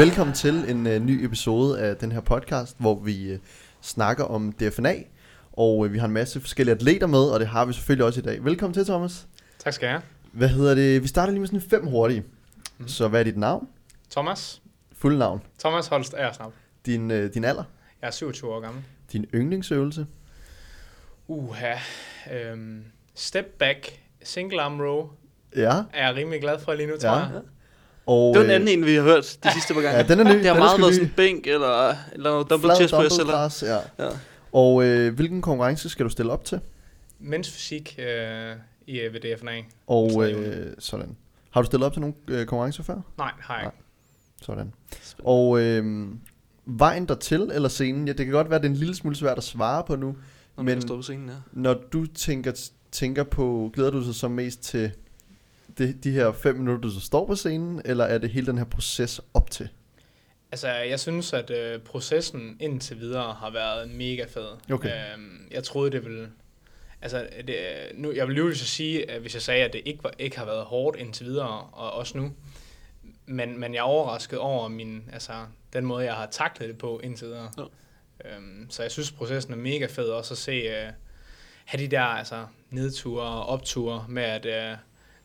Velkommen til en uh, ny episode af den her podcast, hvor vi uh, snakker om DFNA. Og uh, vi har en masse forskellige atleter med, og det har vi selvfølgelig også i dag. Velkommen til, Thomas. Tak skal jeg have. Hvad hedder det? Vi starter lige med sådan fem hurtige. Mhm. Så hvad er dit navn? Thomas. Fuld navn. Thomas Holst Ersnap. Din, uh, din alder? Jeg er 27 år gammel. Din yndlingsøvelse? Uha. Øhm, step back, single arm row, Ja. er jeg rimelig glad for lige nu, tror Ja. jeg. Og, Det var den øh, anden en, vi har hørt de sidste par gange. Ja, den er ny. Det har den meget været sådan bænk, eller, eller noget double Flad chest press, eller... ja. Ja. Og øh, hvilken konkurrence skal du stille op til? Mens fysik øh, i øh, ved DFNA. Og øh, sådan. Har du stillet op til nogle øh, konkurrencer før? Nej, har jeg ikke. Sådan. Og øh, vejen dertil eller scenen, ja, det kan godt være, at det er en lille smule svært at svare på nu, Når Men- på scenen, ja. når du tænker, tænker på, glæder du dig så mest til det, de her fem minutter, du så står på scenen, eller er det hele den her proces op til? Altså, jeg synes, at øh, processen indtil videre har været mega fed. Okay. Øhm, jeg troede, det ville... Altså, det, nu, jeg vil lige så sige, at hvis jeg sagde, at det ikke, var, ikke har været hårdt indtil videre, og også nu, men, men jeg er overrasket over min, altså, den måde, jeg har taklet det på indtil videre. Ja. Øhm, så jeg synes, processen er mega fed også at se, uh, have de der altså, nedture og opture med, at uh,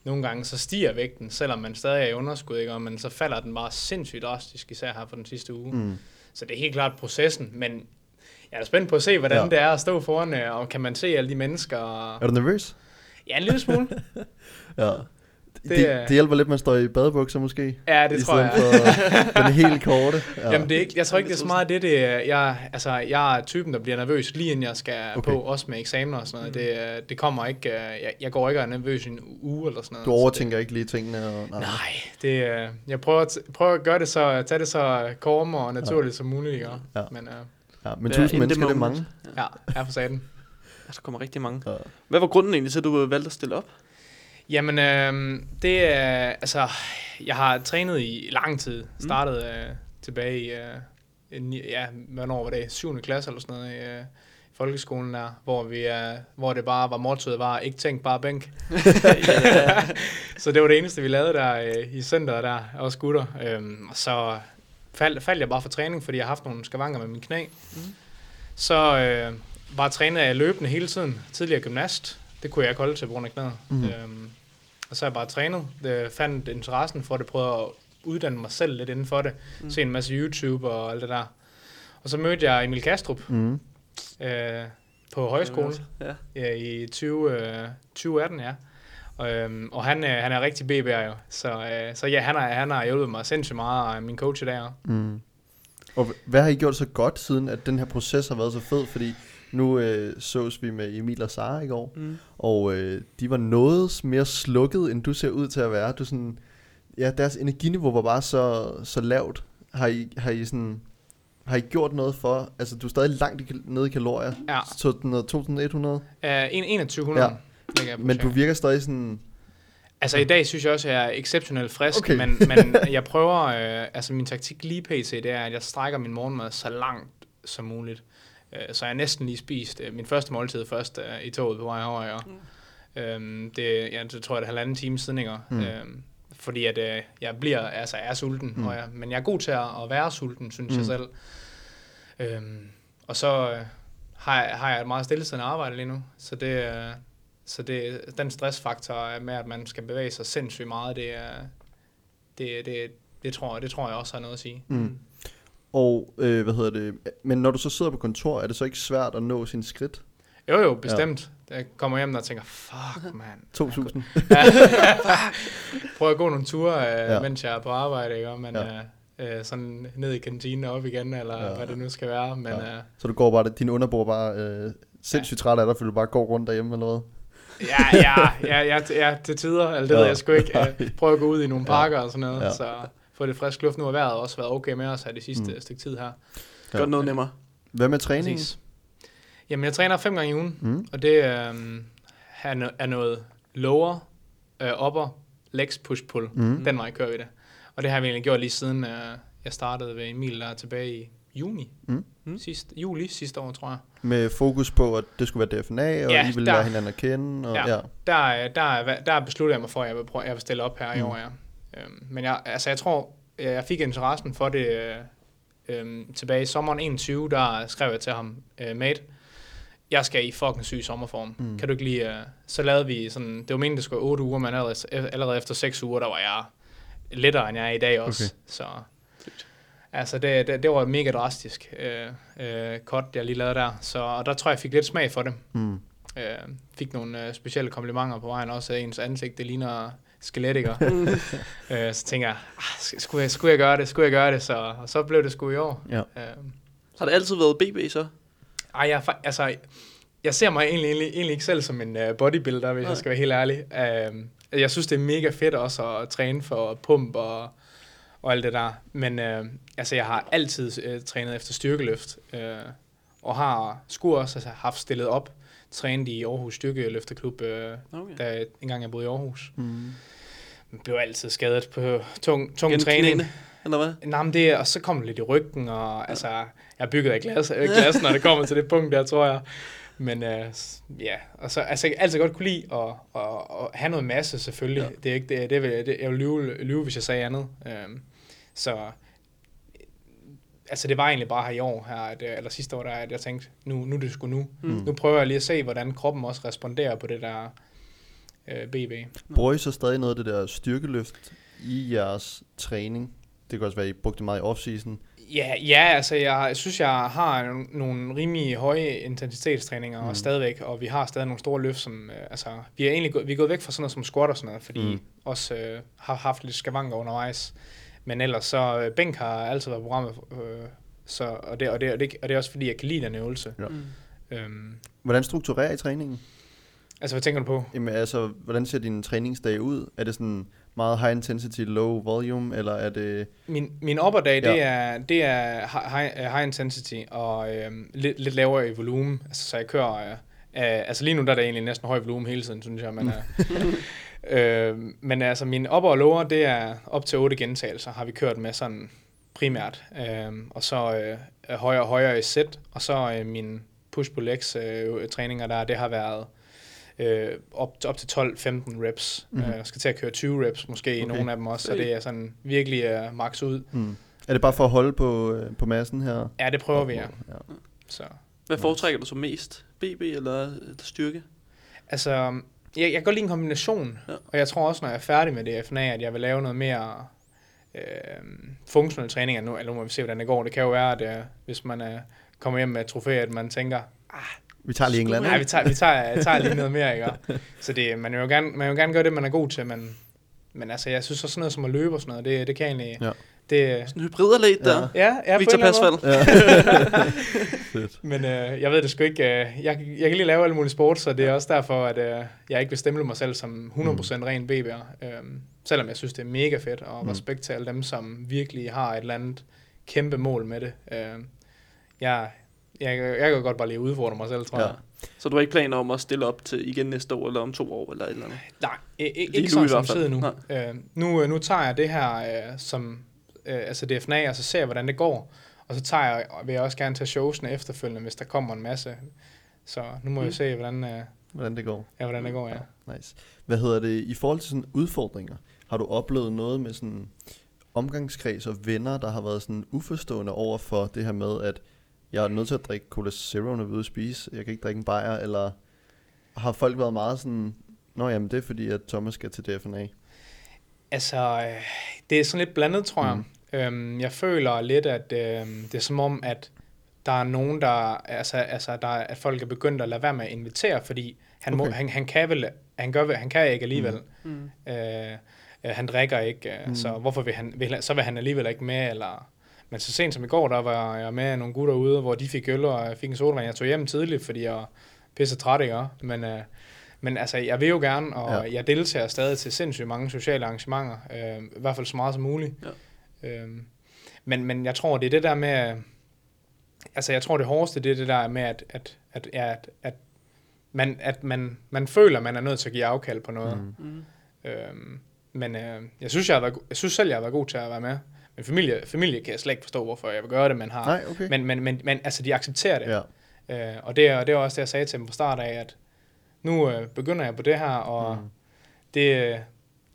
nogle gange så stiger vægten, selvom man stadig er i underskud, ikke? Og, men så falder den bare sindssygt drastisk, især her for den sidste uge. Mm. Så det er helt klart processen, men jeg er spændt på at se, hvordan Ja. ja. det er at stå foran, øh, og kan man se alle de mennesker. Og... Er du nervøs? Ja, en lille smule. Ja. Det, Det det, er- det hjælper lidt, at man står i badebukser måske. ja, det i tror jeg. For den helt korte. Ja. Jamen, det er ikke, jeg tror ikke, det er så meget det, det er. Jeg, altså, jeg er typen, der bliver nervøs, lige inden jeg skal Okay. på, også med eksamener og sådan noget. Det, øh, det kommer ikke, øh, jeg, jeg går ikke og er nervøs i en uge eller sådan noget. Du så overtænker ikke lige tingene. Og, Det, nej, det, øh, jeg prøver at, prøver at gøre det så, tage det så korm og naturligt som muligt, ikke? Ja. Men øh, Ja, men Det tusind mennesker, det er mange. ja, jeg får sat den. Ja, der kommer rigtig mange. Ja. Hvad var grunden egentlig til, at du valgte at stille op? Jamen, øh, det er, altså, jeg har trænet i lang tid. Startede øh, tilbage i, øh, ni- ja, hvornår var det? 7. klasse eller sådan noget i øh, folkeskolen der, hvor, vi, øh, hvor det bare var mottoet var, ikke tænk, bare bænk. så det var det eneste, vi lavede der øh, i centret der, også gutter. Øhm, og så faldt, faldt jeg bare for træning, fordi jeg har haft nogle skavanker med min knæ. Mm. Så øh, var trænet af løbende hele tiden. Tidligere gymnast. Det kunne jeg ikke holde til på grund af knæet. Mm. Øhm, og så har jeg bare trænet. Det, fandt interessen for det. Prøvede at uddanne mig selv lidt inden for det. Mm. Se en masse YouTube og alt det der. Og så mødte jeg Emil Kastrup Mm. øh, på højskole Ja. ja, i 20, øh, 2018, ja. Og, øhm, og han, øh, han er rigtig BB'er jo. Så, øh, så ja, han har, han har hjulpet mig sindssygt meget, og min coach der. Mm. Og hvad har I gjort så godt, siden at den her proces har været så fed? Fordi nu øh, sås vi med Emil og Sara i går, Mm. og øh, de var noget mere slukket, end du ser ud til at være. Du sådan, ja, deres energiniveau var bare så, så lavt. Har I, har I sådan... Har I gjort noget for, altså du er stadig langt i nede i kalorier, Ja, så noget 2100, øh, en- 2100 Ja. men du virker stadig sådan, Altså i dag synes jeg også, at jeg er exceptionelt frisk, okay. men, men jeg prøver, øh, altså min taktik lige pt, det er, at jeg strækker min morgenmad så langt som muligt. Øh, så jeg næsten lige spist øh, min første måltid først øh, i toget på vej over. Ja. Mm. Øhm, det, ja, det tror jeg, det er halvanden time siden, ikke? Mm. Mm. Øhm, fordi at øh, jeg bliver, altså jeg er sulten, Mm. mm. og jeg, men jeg er god til at, at være sulten, synes Mm. mm. jeg selv. Øhm, og så øh, har, jeg, har jeg et meget stillesiddende arbejde lige nu, så det, øh, så det, den stressfaktor med, at man skal bevæge sig sindssygt meget, det, er, det, det, det, tror, jeg, det tror jeg også har noget at sige. mm. Og øh, hvad hedder det, men når du så sidder på kontor, er det så ikke svært at nå sin skridt? Jo jo, bestemt. Ja. Jeg kommer hjem og tænker, fuck man. 2000? Prøv at gå nogle ture, øh, Ja. ja. mens jeg er på arbejde, ikke? Og Men, Ja. ja. øh, sådan ned i kantinen og op igen, eller Ja. ja. hvad det nu skal være. Men Ja. ja, øh, Så du går bare, din underbo er bare øh, sindssygt træt af dig, fordi du bare går rundt derhjemme eller hvad? ja, ja, ja, ja, ja, til tider, eller det Ja. ja. ved jeg sgu ikke. Øh, Prøv at gå ud i nogle Ja. parker og sådan noget, Ja. ja. så få det frisk luft. Nu har vejret også været okay med os her det sidste Mm. stykke tid her. Ja. Gør noget nemmere. Hvad med træning? Præcis. Jamen, jeg træner fem gange i ugen, Mm. og det øh, er, no- er noget lower, øh, upper, legs, push, pull. Mm. Den vej kører vi det. Og det har vi egentlig gjort lige siden øh, jeg startede ved Emil der tilbage i juni. Mm. Mm. Sidst, juli sidste år, tror jeg. Med fokus på, at det skulle være DFNA, og Ja, I ville der- lære hinanden at kende. Og, ja. Ja. Der, der, der besluttede jeg mig for, at jeg vil, prøve, jeg vil stille op her mm. i år, ja. Øhm, men jeg, altså, jeg tror, øh, jeg fik interessen for det øh, øh, tilbage i sommeren 21, der skrev jeg til ham, øh, mate, jeg skal i fucking syg sommerform. Mm. Kan du ikke lige... Uh, så lavede vi sådan... Det var meningen, det skulle være 8 uger, men allerede, allerede efter 6 uger, der var jeg lettere, end jeg er i dag også. Okay. Så altså, det, det, det var mega drastisk øh, øh, cut, jeg lige lavede der. Så og der tror jeg, jeg fik lidt smag for det. Mm. Øh, fik nogle øh, specielle komplimenter på vejen også, ens ansigt, det ligner skelet, ikke? øh, så tænker jeg, ah, sk- skulle jeg, skulle jeg gøre det, skulle jeg gøre det? Så, og så blev det sgu i år. Ja. Øh, Har det altid været BB så? ej, jeg, altså, jeg ser mig egentlig, egentlig, egentlig ikke selv som en uh, bodybuilder, hvis Nej. jeg skal være helt ærlig. Uh, jeg synes, det er mega fedt også at træne for pump og, og alt det der. Men uh, altså, jeg har altid uh, trænet efter styrkeløft, uh, og har skulle også have haft stillet op, trænet i Aarhus Styrkeløfteklub, uh, Okay. da engang jeg boede i Aarhus. Mm. Men blev altid skadet på tung, tung Gennem træning. knæene, Eller hvad? Nej, men det, og så kom det lidt i ryggen, og altså, jeg bygget af glas, øh, glas, når det kommer til det punkt der, tror jeg. Men øh, ja, og så altså, jeg altid godt kunne lide at, at, at have noget masse, selvfølgelig. Ja. Ja. Det er ikke det, det, vil, det jeg vil lyve, lyve, hvis jeg sagde andet. Øhm, så altså det var egentlig bare her i år, her, at, øh, eller sidste år, der, at jeg tænkte, nu, nu er det sgu nu. Mm. Nu prøver jeg lige at se, hvordan kroppen også responderer på det der øh, BB. Bruger I så stadig noget af det der styrkeløft i jeres træning? Det kan også være, at I brugte det meget i off-season. Ja, ja altså jeg, synes, jeg har nogle- rimelig høje intensitetstræninger Mm. stadigvæk, og vi har stadig nogle store løft, som, øh, altså, vi er egentlig gået, vi er gået væk fra sådan noget som squat og sådan noget, fordi Mm. mm. også øh, har haft lidt skavanker undervejs. Men ellers så, øh, bænk har altid været programmet, øh, så, og, det, og, det, og, det, og det er også fordi, jeg kan lide den øvelse. Ja. Mm. Øhm, Hvordan strukturerer I træningen? altså, hvad tænker du på? Jamen, altså, hvordan ser din træningsdag ud? Er det sådan meget high intensity, low volume, eller er det... Min, min opperdag, Ja. det, er, det er hi- high, high intensity og øhm, lidt, lidt lavere i volumen. Altså, så jeg kører... Øh, øh, altså lige nu der er det egentlig næsten høj volumen hele tiden, synes jeg. Men, øh, øh, men altså min upper og lower, det er op til 8 gentagelser, har vi kørt med sådan primært. Øh, og så øh, højere og højere i sæt. Og så øh, min push-pull-legs øh, træninger der, det har været øh, op, op til 12-15 reps. Mm-hmm. Øh, skal til at køre 20 reps måske okay. i Okay. nogle af dem også, så det er sådan virkelig uh, max ud. Hmm. Er det bare for at holde på, øh, på massen her? Ja, det prøver vi, ja. ja. Så, Hvad foretrækker du så mest? BB eller eller styrke? altså, jeg, jeg kan godt lide en kombination, Ja. og jeg tror også, når jeg er færdig med det FNA, at jeg vil lave noget mere øh, funktionel træning. Nu, eller nu må vi se, hvordan det går. Det kan jo være, at øh, hvis man øh, kommer hjem med et trofæ, at man tænker, Vi tager lige England, nej, vi tager, vi tager, tager lige noget mere, ikke? Så det, man vil jo gerne, man vil jo gerne gøre det, man er god til, men, men altså, jeg synes også sådan noget som at løbe og sådan noget, det, det kan egentlig... Ja. Det, Sådan en hybridatlet Ja. der. ja, ja, Victor. Pasfald. Ja. Fedt. Men øh, jeg ved det sgu ikke. Øh, jeg, jeg kan lige lave alle mulige sport, så det er også derfor, at øh, jeg ikke vil stemple mig selv som 100% ren BB'er. Øh, selvom jeg synes, det er mega fedt, og Mm. respekt til alle dem, som virkelig har et eller andet kæmpe mål med det. Øh, jeg, jeg, jeg kan godt bare lige udfordre mig selv, tror Ja. jeg. Så du har ikke planer om at stille op til igen næste år, eller om to år, eller et eller andet? Nej, i- Lige ikke nu sådan i som sidder nu. Øh, nu. øh, Nu tager jeg det her øh, som øh, altså DFNA, og så ser jeg, hvordan det går. Og så tager jeg, vil jeg også gerne tage showsene efterfølgende, hvis der kommer en masse. Så nu må Mm. jeg se, hvordan, øh, Hvordan det går. ja, hvordan det går, ja. Nice. Hvad hedder det, i forhold til sådan udfordringer, har du oplevet noget med sådan omgangskreds og venner, der har været sådan uforstående over for det her med, at jeg er nødt til at drikke Cola Zero, når vi er ude at spise, jeg kan ikke drikke en bajer, eller har folk været meget sådan, Nå jamen, det er fordi, at Thomas skal til DFNA. Altså, øh, det er sådan lidt blandet, tror jeg. Øhm, jeg føler lidt, at øh, det er som om, at der er nogen, der, altså, altså der, er- at folk er begyndt at lade være med at invitere, fordi han, må, Okay. han, han kan vel, han gør, vel- han kan ikke alligevel. Mm. Øh, øh, han drikker ikke, øh, Mm. mm. så hvorfor vil han, vil, han- så vil han alligevel ikke med, eller... Men så sent som i går, der var jeg med nogle gutter ude, hvor de fik øl, og jeg fik en sodavand. Jeg tog hjem tidligt, fordi jeg var pisse træt, ikke? Men, øh, men altså, jeg vil jo gerne, og Ja. jeg deltager stadig til sindssygt mange sociale arrangementer. Øh, I hvert fald så meget som muligt. Ja. Øh, men, men jeg tror, det er det der med... Altså, jeg tror, det hårdeste, det er det der med, at, at, at, ja, at, at, man, at man, man føler, man er nødt til at give afkald på noget. Mm. Mm. Øhm, men øh, jeg, synes, jeg, har været, jeg synes selv, jeg har været god til at være med. Men familie, familie kan jeg slet ikke forstå, hvorfor jeg vil gøre det, men har. Nej, okay. Men, men, men, men altså, de accepterer det. ja. Øh, og det er, det er også det, jeg sagde til dem fra start af, at nu øh, begynder jeg på det her, og Mm. det, øh,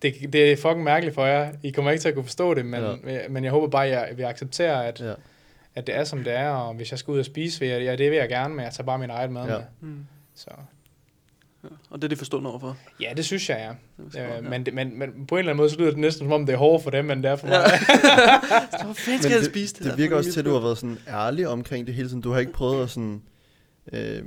det, det er fucking mærkeligt for jer. I kommer ikke til at kunne forstå det, men, ja. men jeg håber bare, at jeg vil acceptere, at, Ja. at det er, som det er, og hvis jeg skal ud og spise, vil jeg, ja, det vil jeg gerne, men jeg tager bare min eget mad Ja. med. Mm. Så. Og det er de forstående overfor. ja, det synes jeg, ja. Det er Øh, men, det- men, men på en eller anden måde, så lyder det næsten som om, det er hårdere for dem, end det er for mig. Så hvor fanden skal jeg det, spise det, det der? virker også til, at du har været sådan ærlig omkring det hele tiden. Du har ikke prøvet at sådan... Øh,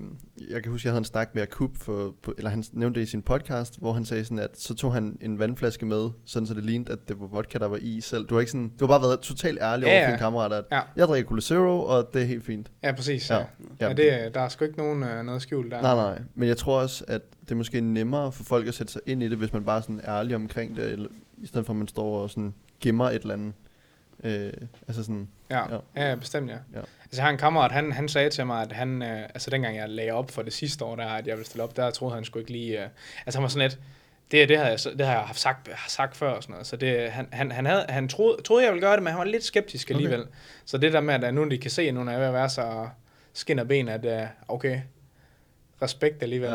jeg kan huske, jeg havde en snak med Akub, for, på, eller han nævnte det i sin podcast, hvor han sagde sådan, at så tog han en vandflaske med, sådan så det lignede, at det var vodka, der var i selv. Du har, ikke sådan, du har bare været totalt ærlig Ja, over for dine kammerater, at Ja. jeg drikker Cola Zero, og det er helt fint. Ja, præcis. Ja. Ja. Ja. Ja, det, der er sgu ikke nogen, øh, noget skjult der. Nej, nej. Men jeg tror også, at det er måske nemmere for folk at sætte sig ind i det, hvis man bare er sådan ærlig omkring det, eller, i stedet for at man står og sådan gemmer et eller andet. Øh, altså sådan, Ja, Ja. ja. ja bestemt ja. Ja. Altså jeg har en kammerat, han, han sagde til mig, at han, øh, altså dengang jeg lagde op for det sidste år, der, at jeg ville stille op, der troede han skulle ikke lige, øh, altså han var sådan lidt, det, det, havde jeg, det har jeg haft sagt, sagt før og sådan noget, så det, han, han, han, havde, han troede, troede, jeg ville gøre det, men han var lidt skeptisk Okay. alligevel. Så det der med, at nu de kan se, at nu er jeg ved at være så skin og ben, at øh, okay, respekt alligevel.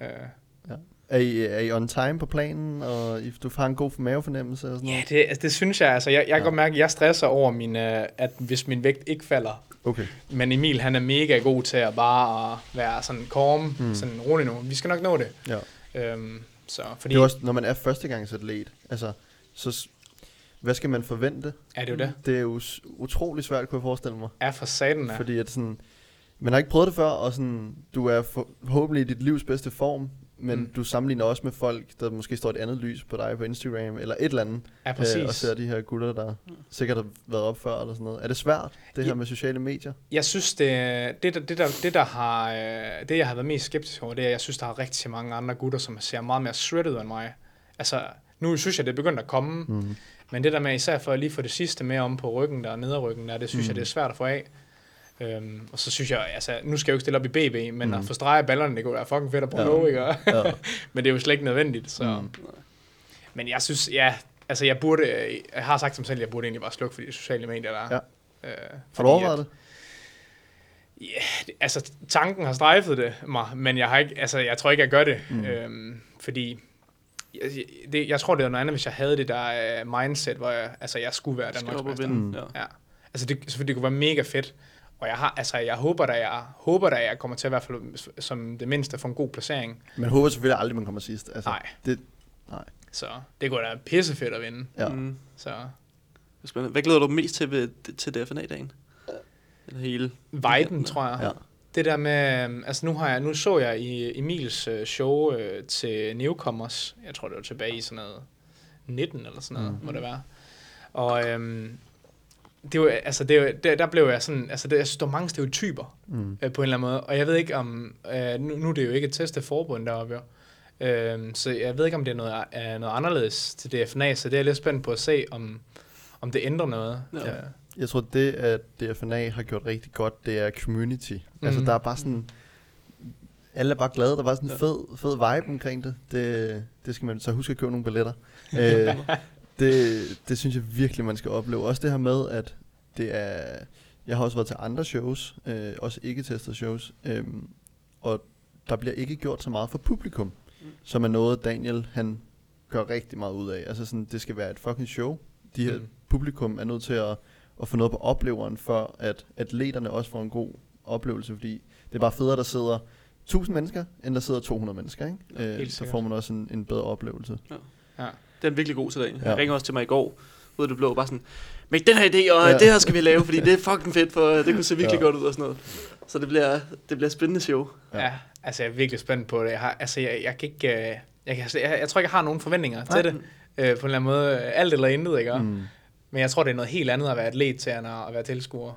Ja. Øh, er, I, er I on time på planen, og I, du har en god mavefornemmelse og sådan ja, noget? det, altså, det synes jeg, altså jeg, jeg kan Ja. godt mærke, at jeg stresser over, min, øh, at hvis min vægt ikke falder, Okay. Men Emil, han er mega god til at bare at være sådan calm, Mm. sådan rolig nu. Vi skal nok nå det. Ja. Øhm, så, fordi. Det er også, når man er førstegangsatlet, altså, så hvad skal man forvente? er det jo det? Det er jo utrolig svært, kunne jeg forestille mig. Er for satan Ja. af. Fordi at sådan, man har ikke prøvet det før, og sådan, du er forhåbentlig i dit livs bedste form, men mm. Du sammenligner også med folk, der måske står et andet lys på dig på Instagram, eller et eller andet, øh, præcis. og ser de her gutter, der sikkert har været op før, eller sådan noget. Er det svært, det her Ja. med sociale medier? Jeg synes, det, det, der, det, der, det, der har, øh, det, jeg har været mest skeptisk over, det er, at jeg synes, der er rigtig mange andre gutter, som ser meget mere shredded end mig. Altså, nu synes jeg, det er begyndt at komme, Mm. men det der med, især for at lige få det sidste med om på ryggen, der er nederryggen, der, det synes mm. Mm. jeg, det er svært at få af. Øhm, og så synes jeg, altså, nu skal jeg jo ikke stille op i BB, men Mm. at få streget ballerne, det kunne være fucking fedt at Ja. prøve, ikke? Og- Ja. Men det er jo slet ikke nødvendigt, så... Mm. Men jeg synes, ja, altså jeg burde, jeg har sagt som selv, jeg burde egentlig bare slukke for de sociale medier, der er. Ja. Øh, Har du overvejet at, det? Ja, det, altså tanken har strejfet det mig, men jeg har ikke, altså jeg tror ikke, jeg gør det, Mm. øhm, fordi jeg, det, jeg tror, det var noget andet, hvis jeg havde det der uh, mindset, hvor jeg, altså jeg skulle være Skal Danmarks op og bedste. vinde. Mm. Ja. Ja. Altså det, selvfølgelig, det kunne være mega fedt. Og jeg har, altså jeg håber da, jeg håber da, jeg kommer til at i hvert fald som det mindste få en god placering. Man håber selvfølgelig aldrig, man kommer sidst. Altså, Nej. Det, nej. Så det kunne da være pissefedt at vinde. Ja. Mm. Så Spændende. Hvad glæder du mest til ved, til DFNA-dagen? Eller hele? viben, tror jeg. Ja. Det der med, øhm, altså nu har jeg, nu så jeg i Emils øh, show øh, til Newcomers, jeg tror det var tilbage i sådan noget 19 eller sådan noget, mm. må det være. Og øhm, det var, altså det, var- der, der blev jeg sådan, altså det, jeg synes, der var mange stereotyper Mm. øh, på en eller anden måde, og jeg ved ikke om, øh, nu, nu er det jo ikke et testet forbund deroppe jo, øh, så jeg ved ikke om det er noget, er noget anderledes til DFNA, så det er jeg lidt spændt på at se, om, om det ændrer noget. Ja. Øh, Jeg tror, det, at DFNA har gjort rigtig godt, det er community. Mm. Altså, der er bare sådan... Alle er bare glade. Der er bare sådan en Ja. fed, fed vibe omkring det. det. Det skal man så huske at købe nogle billetter. øh, det, det synes jeg virkelig, man skal opleve. Også det her med, at det er... Jeg har også været til andre shows, øh, også ikke-testede shows, øh, og der bliver ikke gjort så meget for publikum, Mm. som er noget, Daniel han gør rigtig meget ud af. Altså sådan, det skal være et fucking show. De her Mm. publikum er nødt til at, at få noget på opleveren, for at atleterne også får en god oplevelse, fordi det er bare federe, der sidder 1000 mennesker, end der sidder 200 mennesker, ikke? Ja, øh, så får man også en, en bedre oplevelse. ja. Den er virkelig god til dag. Ja. Han ringer også til mig i går, ud af det blå, bare sådan, med den her idé, og Ja. ja. det her skal vi lave, fordi det er fucking fedt, for det kunne se virkelig Ja. ja. godt ud og sådan noget. Så det bliver, det bliver spændende show. Ja. Ja. ja, altså jeg er virkelig spændt på det. Jeg, har, altså, jeg, jeg kan ikke... øh, Jeg, kan, jeg, jeg tror ikke, jeg har nogen forventninger Nej. til det. Øh, på en eller anden måde. Alt eller intet, ikke? Mm. Men jeg tror, det er noget helt andet at være atlet til, end at være tilskuer.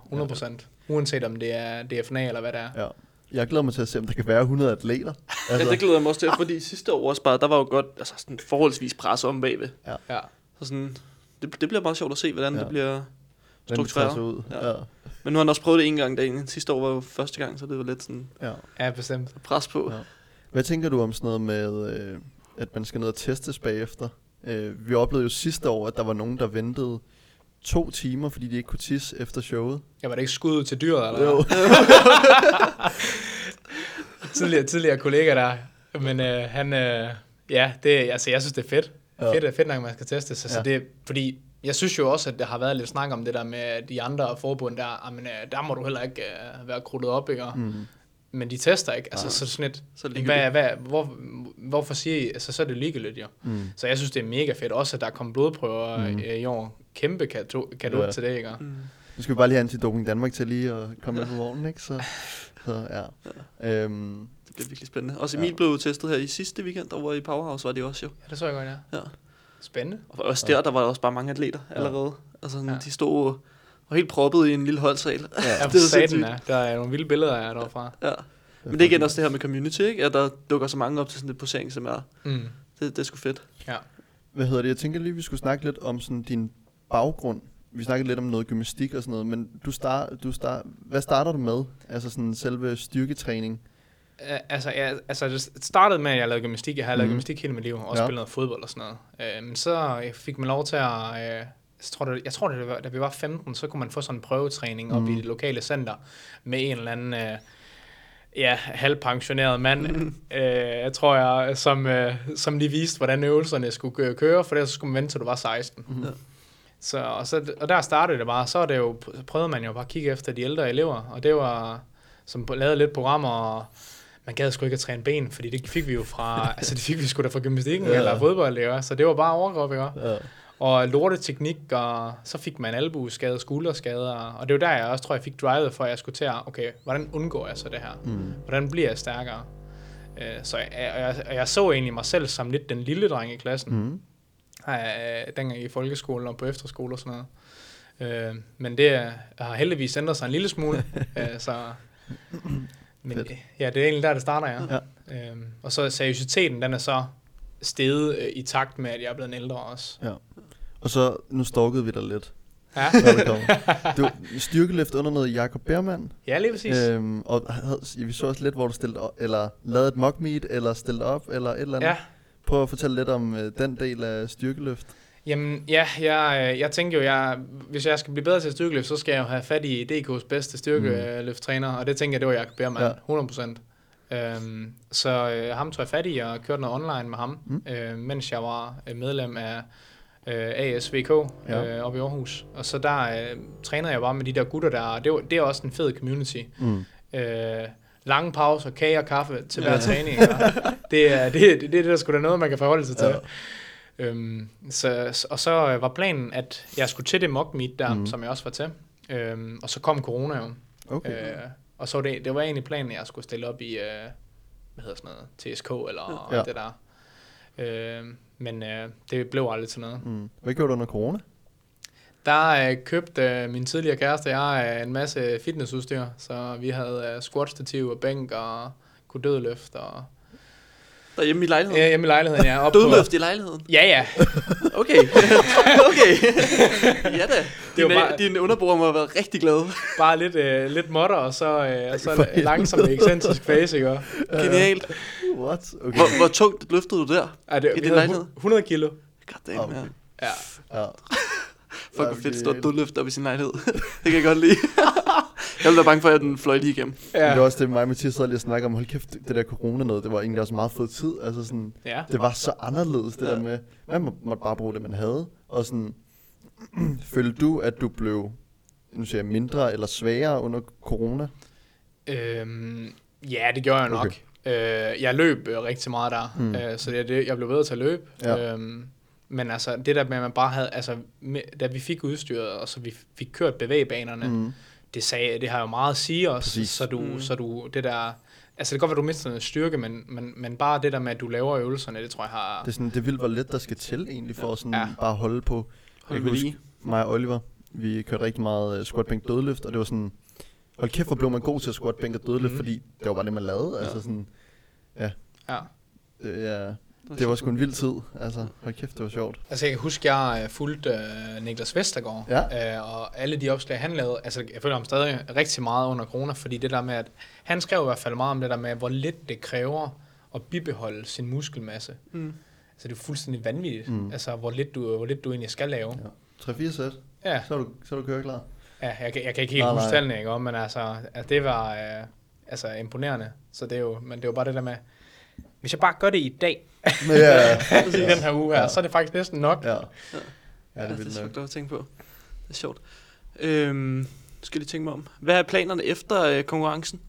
100%. Uanset om det er DFNA eller hvad det er. Ja. Jeg glæder mig til at se, om der kan være 100 atleter. Altså. Ja, det glæder jeg mig også til, fordi sidste år også bare, der var jo godt, altså sådan forholdsvis pres om bagved. Ja. Så sådan, det, det bliver meget sjovt at se, hvordan Ja. ja. det bliver struktureret. ud. Ja. Ja. Men nu har han også prøvet det en gang dagen. Sidste år var jo første gang, så det var lidt sådan Ja. ja, bestemt. pres på. Ja. Hvad tænker du om sådan noget med, øh, at man skal ned og testes bagefter? Øh, vi oplevede jo sidste år, at der var nogen, der ventede to timer, fordi de ikke kunne tisse efter showet. Jeg var det ikke skud til dyret, eller Jo. tidligere, tidligere kollega der. Men øh, han... Øh, ja, det, altså, jeg synes, det er fedt. Ja. fedt, fedt nok, man skal teste sig. Så Ja. det, fordi jeg synes jo også, at der har været lidt snak om det der med de andre forbund der, ah, men, øh, der må du heller ikke uh, være krudtet op, ikke? Og, Mm. Men de tester ikke. Altså, Nej. så sådan et, Så hvad, hvad, hvor, hvorfor siger I, altså, så er det ligegyldigt jo. Mm. Så jeg synes, det er mega fedt. Også, at der er kommet blodprøver Mm. mm. i år. Kæmpe kado, kado Ja. ja. til det, ikke? Mm. Nu skal vi bare lige have Antidoping Danmark til lige at komme med på vognen, ikke? Så, så ja. Øhm, Det bliver virkelig spændende. Også Ja. Emil blev jo testet her i sidste weekend, der var i Powerhouse, var det også jo. Ja, det så jeg godt, ja. Ja. Spændende. Og også der, der var der også bare mange atleter allerede. Altså, Ja. ja. de stod og var helt proppet i en lille holdsal. ja. Ja, det er satan er. Der er nogle vilde billeder af derfra. Ja. Men det er igen også det her med community, ikke? At der dukker så mange op til sådan et posering, som er, Mm. det, det er sgu fedt. Ja. Hvad hedder det? Jeg tænker lige, vi skulle snakke lidt om sådan din baggrund. Vi snakkede lidt om noget gymnastik og sådan noget, men du start, du start, hvad starter du med? Altså sådan selve styrketræning? Altså, ja, altså, det startede med, at jeg lavede gymnastik. Jeg har lavet Mhm. gymnastik hele mit liv, og også Ja. spillet noget fodbold og sådan noget. Øh, men så øh, fik man lov til at... Øh, jeg tror, det, jeg tror det var, da vi var 15, så kunne man få sådan en prøvetræning mm. op Mhm. i det lokale center med en eller anden... Øh, ja, halvpensioneret mand, øh, jeg tror jeg, som, øh, som lige viste, hvordan øvelserne skulle kø- køre, for ellers så skulle man vente til du var 16. Mhm. Ja. Så, og, så, og der startede det bare, så er det jo, så prøvede man jo bare at kigge efter de ældre elever, og det var, som lavede lidt programmer, og man gad sgu ikke at træne ben, fordi det fik vi jo fra, altså det fik vi sgu da fra gymnastikken Ja. ja. eller fodbold, ikke? så det var bare overkrop, ikke? Ja. og lorteteknik, og så fik man albueskader, skulderskader, og det var der, jeg også tror, jeg fik drivet for, at jeg skulle til at, okay, hvordan undgår jeg så det her? Mm. Hvordan bliver jeg stærkere? Øh, Så jeg, jeg, jeg, jeg så egentlig mig selv som lidt den lille dreng i klassen, Mm. Øh, dengang i folkeskolen og på efterskole og sådan noget. Øh, men det er- har heldigvis ændret sig en lille smule, øh, så... Men Fedt. ja, det er egentlig der, det starter, ja. Ja. Øh, og så seriøsiteten, den er så steget øh, i takt med, at jeg er blevet ældre også. Og så, nu stalkede vi dig lidt. Ja. Du styrkeløft under noget Jakob Bermann. ja lige præcis. Øh, Øhm, og havde, vi så også lidt, hvor du stillede op, eller lavede et mock meet, eller stillede op, eller et eller andet. ja, Prøv at fortælle lidt om øh, den del af styrkeløft. Jamen, ja, jeg, øh, jeg tænker jo, jeg, hvis jeg skal blive bedre til styrkeløft, så skal jeg jo have fat i DK's bedste styrkeløfttræner, og det tænker jeg, det var Jakob Bermann, Ja. ja. 100%. Øhm, så øh, ham tog jeg fat i og kørte noget online med ham, Mm. mm. øh, mens jeg var øh, medlem af øh, ASVK ja. øh, oppe i Aarhus. Og så der øh, trænede jeg bare med de der gutter der, og det, var, det er også en fed community. Mm. Øh, lange pauser, kage og kaffe til hver Ja. træning. Det, er, det, det, det er der sgu da noget, man kan forholde sig til. Ja. Øhm, så, og så øh, var planen, at jeg skulle til det mock meet der, mm. som jeg også var til. Øhm, og så kom corona jo. Okay. Øh, og så det, det var egentlig planen, at jeg skulle stille op i, øh, hvad hedder sådan noget, TSK eller ja. det der. Øh, men øh, det blev aldrig til noget. Mm. Hvad gjorde du under corona? Der øh, købte øh, min tidligere kæreste og jeg øh, en masse fitnessudstyr, så vi havde øh, squat-stativ og bænk og kunne dødløft og... Derhjemme i lejligheden. Ja, hjemme i lejligheden, ja. Op Dødløft i lejligheden. Ja, ja. Okay. okay. ja da. Det var Din, bare- din underbror må have været rigtig glad. Bare lidt, øh, lidt modder, og så, øh, og så langsomt ekscentrisk fase, ikke? Genialt. What? Okay. Hvor, hvor tungt løftede du der? Ja, det, I din lejlighed? 100 kilo. Goddamn, Okay. ja. Ja. Ja. Fuck, hvor fedt stort dødløft op i sin lejlighed. det kan jeg godt lide. jeg ville være bange for, at den fløj lige igennem. Ja. Det Ja. var også det, mig og Mathias sad lige og snakke om, hold kæft, det der corona noget, det var egentlig også meget fed tid. Altså sådan, ja. det var så anderledes, det Ja. der med, man må, måtte bare bruge det, man havde. Og sådan, følte du, at du blev, nu siger jeg, mindre eller svagere under corona? Øhm, ja, det gjorde jeg nok. Okay. Øh, jeg løb øh, rigtig meget der, hmm. øh, så det, er det, jeg blev bedre til at løbe. Ja. Øhm, men altså, det der med, at man bare havde, altså, med, da vi fik udstyret, og så vi fik kørt bevægbanerne, mm. Mm. det, sagde, det har jo meget at sige også, Præcis. så du, Mm. mm. så du, det der, altså det kan godt være, du mister noget styrke, men, men, men bare det der med, at du laver øvelserne, det tror jeg har, Det er, sådan, det er vildt, hvor lidt der skal til egentlig, for at sådan Ja. bare holde på. Hold Jeg kan lige. Mig og Oliver, vi kørte rigtig meget uh, squat, bænk, dødløft, og det var sådan, hold kæft, hvor blev man god til at squat, bænk og dødløft, Mhm. fordi det var bare det, man lavede. Ja. Altså sådan, ja. det, ja, det var sgu en vild tid. Altså, hold kæft, det var sjovt. Altså jeg kan huske, jeg øh, fulgte øh, Niklas Vestergaard, Ja. øh, og alle de opslag, han lavede, altså jeg føler ham stadig rigtig meget under corona, fordi det der med, at han skrev i hvert fald meget om det der med, hvor lidt det kræver at bibeholde sin muskelmasse. Mm. Altså det er fuldstændig vanvittigt, Mm. altså hvor lidt, du, hvor lidt du egentlig skal lave. Ja. 3-4 sæt, Ja, så er du, så er du kører klar. ja jeg, kan- jeg kan ikke helt Nej, huske nej. tallene, ikke, om, men altså, at det var øh, altså imponerende. Så det er jo, men det er jo bare det der med, hvis jeg bare gør det i dag, Men ja, i den her uge her, Ja. så er det faktisk næsten nok. ja. Ja, Ja, det det er sjovt at tænke på. Det er sjovt. Øhm, skal jeg lige tænke mig om. Hvad er planerne efter øh, konkurrencen?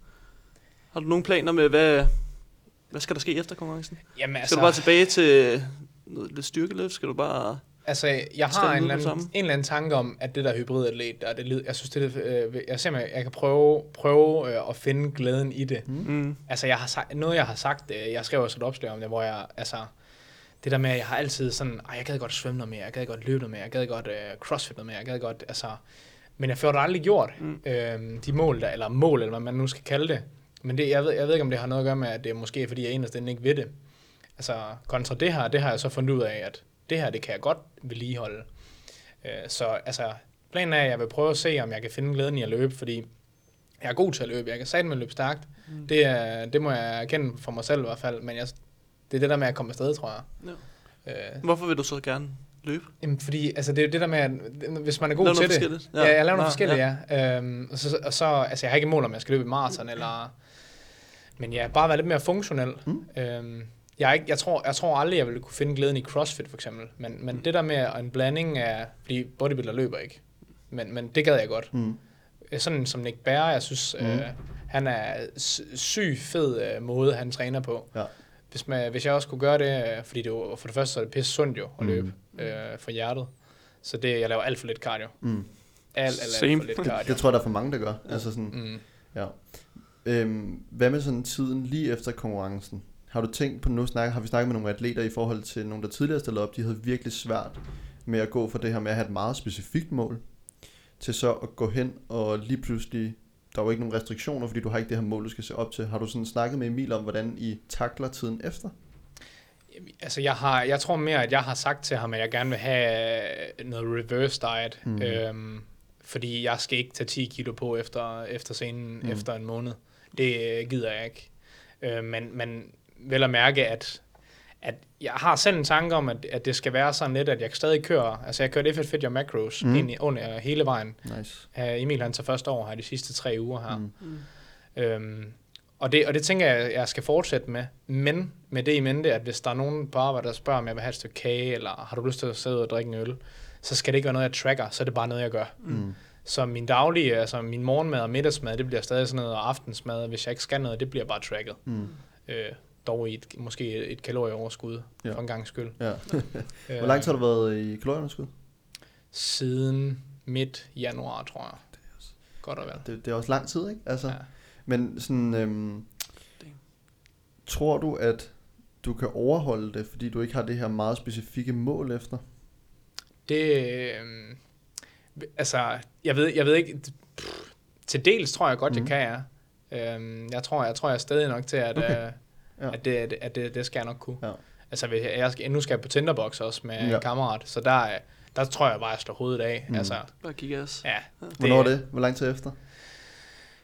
Har du nogle planer med, hvad, hvad skal der ske efter konkurrencen? Jamen, Altså, skal du bare tilbage til noget lidt styrkeløft? Skal du bare... Altså, jeg har en eller, anden, en eller anden tanke om, at det der hybridatlet, der, det, lyder- jeg synes, det, er, øh, jeg ser, mig, jeg kan prøve, prøve øh, at finde glæden i det. Mm. Altså, jeg har sagt, noget, jeg har sagt, øh, jeg skrev også et opslag om det, hvor jeg, altså, det der med, at jeg har altid sådan, Ej, jeg gad godt svømme noget mere, jeg gad godt løbe noget mere, jeg gad godt øh, crossfit noget mere, jeg gad godt, altså, men jeg får det aldrig gjort, Mm. øhm, de mål der, eller mål, eller hvad man nu skal kalde det. Men det, jeg, ved, jeg ved ikke, om det har noget at gøre med, at det er måske fordi, jeg inde ikke ved det. Altså, kontra det her, det har jeg så fundet ud af, at det her, det kan jeg godt vedligeholde. Øh, så altså, planen er, at jeg vil prøve at se, om jeg kan finde glæden i at løbe, fordi jeg er god til at løbe. Jeg kan satme løbe stærkt. Mm. Det, er, det må jeg erkende for mig selv i hvert fald, men jeg, det er det der med at komme afsted, tror jeg. Øh, Hvorfor vil du så gerne løbe? jamen, fordi altså, det er jo det der med, at hvis man er god til det, forskelligt. Ja, jeg laver noget Nå, forskelligt, ja. ja. Øhm, og, så, og så, altså, jeg har ikke mål om, jeg skal løbe et maraton, eller... Men ja, bare være lidt mere funktionel. Mm. Øhm, jeg, er ikke, jeg, tror, jeg tror aldrig, jeg ville kunne finde glæden i CrossFit, for eksempel. Men, men Mm. det der med en blanding af... Fordi bodybuilder løber ikke. Men, men det gad jeg godt. Mm. Sådan som Nick Berre, jeg synes, Mm. øh, han er syg fed øh, måde, han træner på. Ja. Hvis, man, hvis jeg også kunne gøre det, øh, fordi det jo, for det første så er det pisse sundt jo at Mm. løbe øh, for hjertet. Så det, jeg laver alt for lidt cardio. Mm. Alt, alt, alt Same. for lidt Det, cardio. det tror jeg, der er for mange, der gør. Altså sådan, Mm. ja. Øhm, hvad med sådan tiden lige efter konkurrencen? Har du tænkt på, nu snak, har vi snakket med nogle atleter i forhold til nogle, der tidligere stillede op, de havde virkelig svært med at gå for det her med at have et meget specifikt mål, til så at gå hen og lige pludselig, der var ikke nogen restriktioner, fordi du har ikke det her mål, du skal se op til. Har du sådan snakket med Emil om, hvordan I takler tiden efter? Altså, jeg, har, jeg tror mere, at jeg har sagt til ham, at jeg gerne vil have noget reverse diet. Mm. Øhm, fordi jeg skal ikke tage 10 kilo på efter, efter scenen, Mm. mm. efter en måned. Det øh, gider jeg ikke. Øh, men, men vel at mærke, at, at jeg har selv en tanke om, at, at det skal være sådan lidt, at jeg stadig køre. Altså, jeg F1 Fit Your Macros Mm. mm. ind i, under hele vejen. Nice. Uh, Emil han tager første år her de sidste tre uger her. Mm. Mm. Øhm, og, det, og det tænker jeg, jeg skal fortsætte med. Men med det i mente, at hvis der er nogen på arbejde, der spørger, om jeg vil have et stykke kage, eller har du lyst til at sidde og drikke en øl, så skal det ikke være noget, jeg tracker, så er det bare noget, jeg gør. Mm. Så min daglige, altså min morgenmad og middagsmad, det bliver stadig sådan noget, og aftensmad, hvis jeg ikke skal noget, det bliver bare tracket. Mm. Øh, dog i et, måske et kalorieoverskud, Ja. for en gang skyld. Ja. Øh, Hvor lang tid har du været i kalorieunderskud? Siden midt januar, tror jeg. Godt og vel. Det, det er også lang tid, ikke? Altså, Ja. Men sådan, øhm, tror du, at du kan overholde det, fordi du ikke har det her meget specifikke mål efter? Det, øh, altså, jeg ved, jeg ved ikke, pff, til dels tror jeg godt, mm. jeg kan, ja. Øhm, jeg tror, jeg tror, jeg er stadig nok til, at, okay. øh, Ja. at, det, at, at det, det skal jeg nok kunne. Ja. Altså, hvis jeg, jeg skal, nu skal jeg på Tinderbox også med Ja. ja. en kammerat, så der, er- der tror jeg bare, at jeg slår hovedet af. Mm. Altså, Bare kigge os. ja. Hvornår er det? Hvor lang tid efter?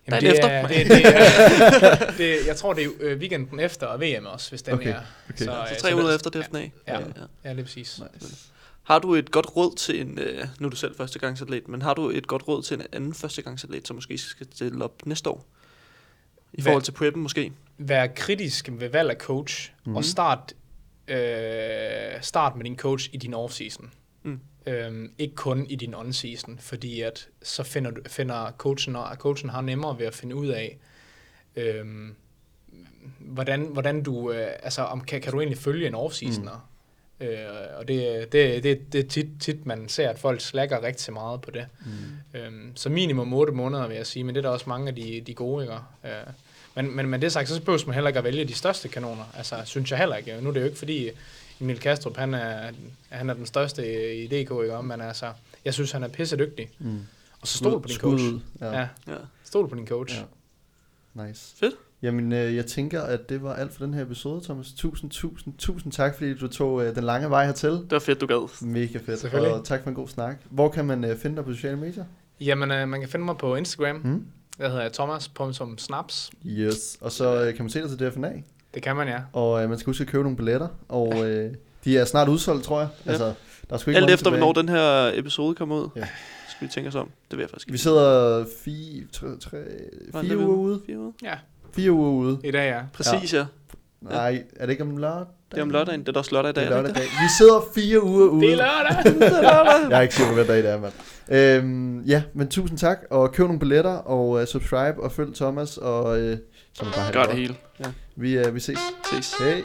Jamen, det, efter. er, det, det, er, det, jeg tror, det er øh, weekenden efter og VM også, hvis den Okay, er. okay. Så øh, tre så uger efter DFNA. Ja, ja. ja, det er præcis. Nice. Har du et godt råd til en, øh, nu er du selv førstegangsatlet, men har du et godt råd til en anden førstegangsatlet, som måske skal stille op næste år? I Hvad? forhold til preppen måske? Vær kritisk ved valg af coach, Mhm. mm. og start, øh, start med din coach i din off-season. Mm. Øhm, ikke kun i din on-season, fordi at så finder, du, finder coachen, og coachen har nemmere ved at finde ud af, øhm, hvordan, hvordan du, øh, altså om, kan, kan du egentlig følge en off-seasoner? Mm. Øh, og det, det, det, det er tit, tit, man ser, at folk slækker rigtig meget på det. Mm. Øhm, så minimum 8 måneder, vil jeg sige, men det er der også mange af de, de gode, ikke? Øh, men, men med det sagt, så behøver man heller ikke at vælge de største kanoner. Altså, synes jeg heller ikke. Nu er det jo ikke fordi, Emil Kastrup, han er, han er den største i DK, ikke? Men altså, jeg synes, han er pisse dygtig. Mm. Og så stol på din Skud coach. ud. Ja. Ja. Stol på din coach. ja. Nice. Fedt. Jamen, øh, jeg tænker, at det var alt for den her episode, Thomas. Tusind, tusind, tusind tak, fordi du tog øh, den lange vej hertil. Det var fedt, du gad. Mega fedt. Og tak for en god snak. Hvor kan man øh, finde dig på sociale medier? Jamen, øh, man kan finde mig på Instagram. Mm. Der hedder jeg thomas.snaps. Yes. Og så øh, kan man se dig til DFNA. Det kan man, ja. Og øh, man skal huske at købe nogle billetter. Og øh, de er snart udsolgt, tror jeg. Ja. Altså, der er sgu ikke Alt efter, tilbage. hvornår den her episode kommer ud, Ja. skal vi tænke os om. Det vil jeg faktisk Vi ikke. sidder fire, tre, tre, fire uger ude. Fire uger? Ja, Fire uger ude. i dag, ja. Præcis, ja. Nej, er det ikke om lørdag? Det er om lørdagen. Det er også lørdag i dag. Det er lørdag dag. Vi sidder fire uger ude. Det er lørdag. Det er lørdag. Jeg er ikke sikker på, hvad dag det er, mand. Øhm, ja, men tusind tak, og køb nogle billetter, og uh, subscribe, og følg Thomas, og uh, så bare have Gør det godt. hele. Ja. Vi, uh, vi ses. Ses. Hej.